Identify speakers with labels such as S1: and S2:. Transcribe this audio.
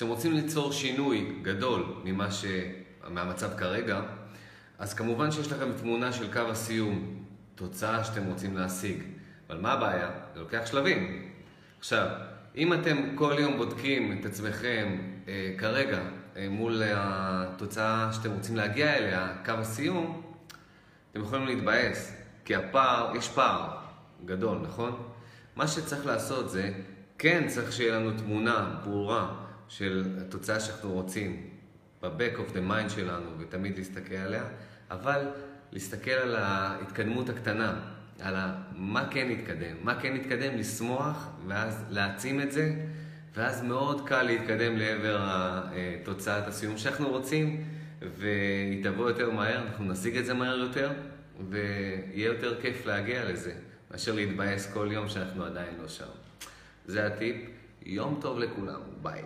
S1: כשאתם רוצים ליצור שינוי גדול ממה ש... מהמצב כרגע, אז כמובן שיש לכם תמונה של קו הסיום, תוצאה שאתם רוצים להשיג. אבל מה הבעיה? זה לוקח שלבים. עכשיו, אם אתם כל יום בודקים את עצמכם אה, כרגע אה, מול התוצאה שאתם רוצים להגיע אליה, קו הסיום, אתם יכולים להתבאס, כי הפער, יש פער גדול, נכון? מה שצריך לעשות זה, כן צריך שיהיה לנו תמונה ברורה של התוצאה שאנחנו רוצים ב-back of the mind שלנו ותמיד להסתכל עליה, אבל להסתכל על ההתקדמות הקטנה, על מה כן התקדם, מה כן התקדם, לשמוח ואז להעצים את זה, ואז מאוד קל להתקדם לעבר תוצאת הסיום שאנחנו רוצים, והיא תבוא יותר מהר, אנחנו נשיג את זה מהר יותר, ויהיה יותר כיף להגיע לזה, מאשר להתבאס כל יום שאנחנו עדיין לא שם. זה הטיפ, יום טוב לכולם, ביי.